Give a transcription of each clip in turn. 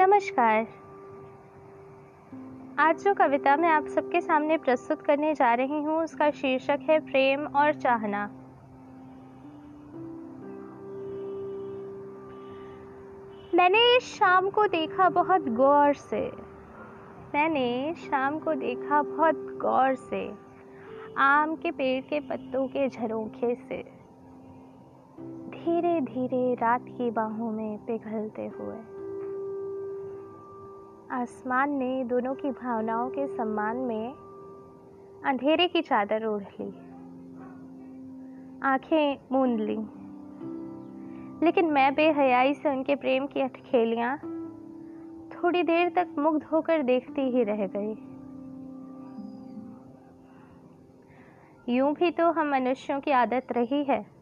नमस्कार। आज जो कविता मैं आप सबके सामने प्रस्तुत करने जा रही हूँ, उसका शीर्षक है प्रेम और चाहना। मैंने इस शाम को देखा बहुत गौर से। मैंने शाम को देखा बहुत गौर से। आम के पेड़ के पत्तों के झरोखे से। धीरे धीरे रात की बाहों में पिघलते हुए। आसमान ने दोनों की भावनाओं के सम्मान में अंधेरे की चादर ओढ़ ली। आँखें मूंद ली। लेकिन मैं बेहयाई से उनके प्रेम की अटखेलियाँ थोड़ी देर तक मुग्ध होकर देखती ही रह गई। यूँ भी तो हम मनुष्यों की आदत रही है।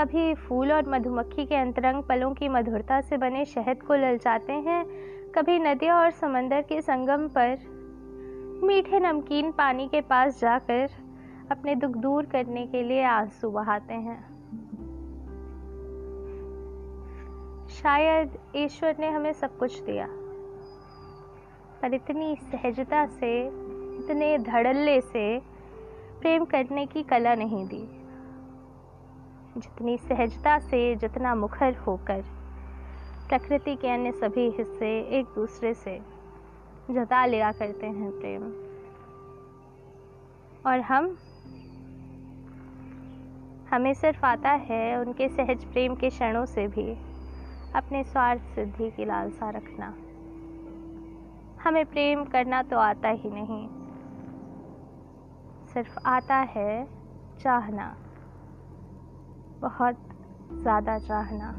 कभी फूल और मधुमक्खी के अंतरंग पलों की मधुरता से बने शहद को ललचाते हैं, कभी नदियों और समंदर के संगम पर। मीठे नमकीन पानी के पास जाकर अपने दुख दूर करने के लिए आँसू बहाते हैं। शायद ईश्वर ने हमें सब कुछ दिया, पर इतनी सहजता से, इतने धड़ल्ले से प्रेम करने की कला नहीं दी। जितनी सहजता से जितना मुखर होकर। प्रकृति के अन्य सभी हिस्से एक दूसरे से जता लिया करते हैं प्रेम। और हम, हमें सिर्फ़ आता है उनके सहज प्रेम के क्षणों से भी, अपने स्वार्थ सिद्धि की लालसा रखना। हमें प्रेम करना तो आता ही नहीं। सिर्फ़ आता है चाहना। बहुत ज़्यादा चाहना।